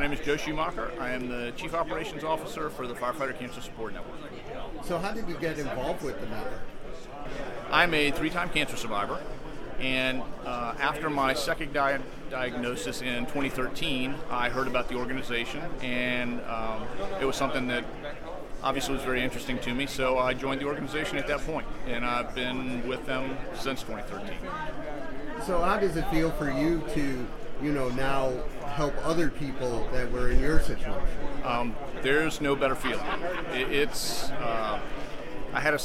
name is Joe Schumacher. I am the Chief Operations Officer for the Firefighter Cancer Support Network. So, how did you get involved with the network? I'm a three time cancer survivor, and uh, after my second di- diagnosis in 2013, I heard about the organization, and um, it was something that obviously was very interesting to me. So I joined the organization at that point, and I've been with them since 2013. So, how does it feel for you to, you know, now help other people that were in your situation? Um, there's no better feeling. It, it's uh, I had a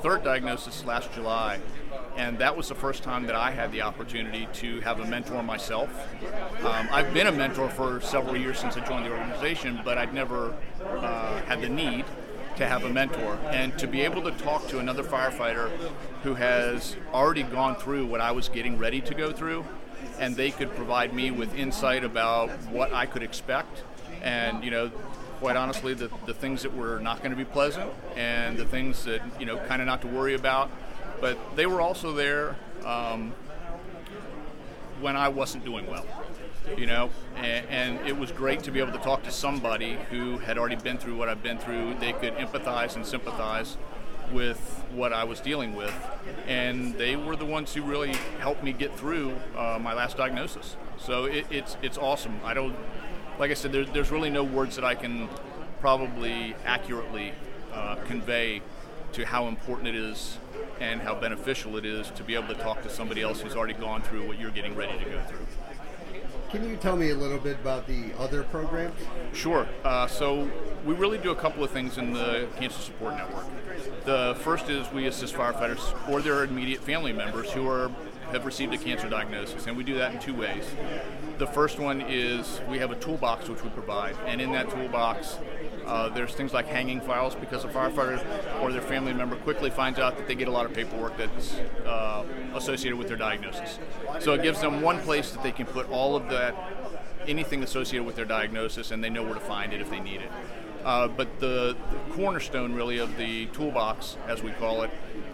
third diagnosis last July, and that was the first time that I had the opportunity to have a mentor myself. Um, I've been a mentor for several years since I joined the organization, but I'd never uh, had the need to have a mentor and to be able to talk to another firefighter who has already gone through what I was getting ready to go through and they could provide me with insight about what I could expect. And you know quite honestly the, the things that were not going to be pleasant and the things that you know kind of not to worry about. But they were also there um, when I wasn't doing well you know? And, and it was great to be able to talk to somebody who had already been through what I've been through. They could empathize and sympathize with what I was dealing with and they were the ones who really helped me get through uh, my last diagnosis so it, it's it's awesome I don't like I said there, there's really no words that I can probably accurately uh, convey to how important it is and how beneficial it is to be able to talk to somebody else who's already gone through what you're getting ready to go through. Can you tell me a little bit about the other programs? Sure. Uh, so we really do a couple of things in the Cancer Support Network. The first is we assist firefighters or their immediate family members who are have received a cancer diagnosis, and we do that in two ways. The first one is we have a toolbox which we provide, and in that toolbox, uh, there's things like hanging files because a firefighter or their family member quickly finds out that they get a lot of paperwork that's uh, associated with their diagnosis. So it gives them one place that they can put all of that, anything associated with their diagnosis, and they know where to find it if they need it. Uh, but the, the cornerstone, really, of the toolbox, as we call it,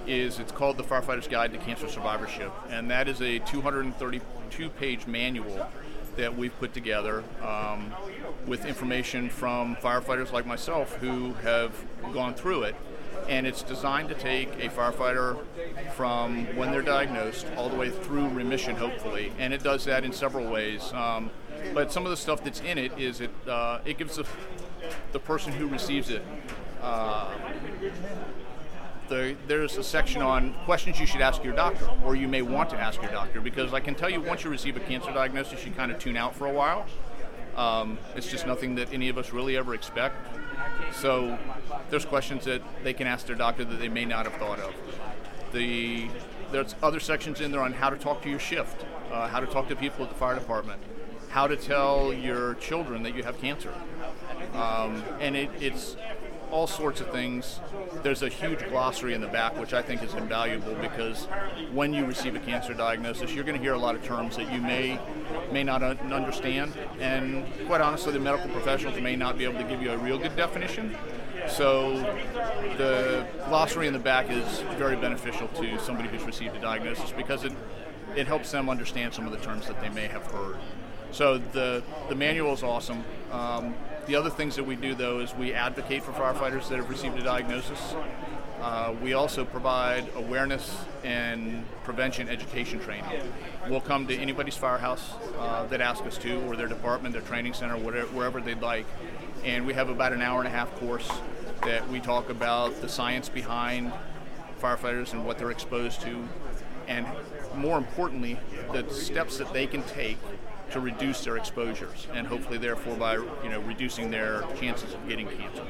is it's called the Firefighter's Guide to Cancer Survivorship, and that is a 232-page manual that we've put together um, with information from firefighters like myself who have gone through it. And it's designed to take a firefighter from when they're diagnosed all the way through remission, hopefully. And it does that in several ways. Um, but some of the stuff that's in it is it uh, it gives the, the person who receives it uh, the, there's a section on questions you should ask your doctor, or you may want to ask your doctor, because I can tell you once you receive a cancer diagnosis, you kind of tune out for a while. Um, it's just nothing that any of us really ever expect. So there's questions that they can ask their doctor that they may not have thought of. The there's other sections in there on how to talk to your shift, uh, how to talk to people at the fire department, how to tell your children that you have cancer, um, and it, it's all sorts of things. There's a huge glossary in the back, which I think is invaluable because when you receive a cancer diagnosis, you're going to hear a lot of terms that you may may not un- understand, and quite honestly, the medical professionals may not be able to give you a real good definition. So the glossary in the back is very beneficial to somebody who's received a diagnosis because it it helps them understand some of the terms that they may have heard. So the the manual is awesome. Um, the other things that we do though is we advocate for firefighters that have received a diagnosis. Uh, we also provide awareness and prevention education training. We'll come to anybody's firehouse uh, that asks us to, or their department, their training center, whatever, wherever they'd like, and we have about an hour and a half course that we talk about the science behind firefighters and what they're exposed to, and more importantly, the steps that they can take to reduce their exposures and hopefully therefore by you know reducing their chances of getting cancer.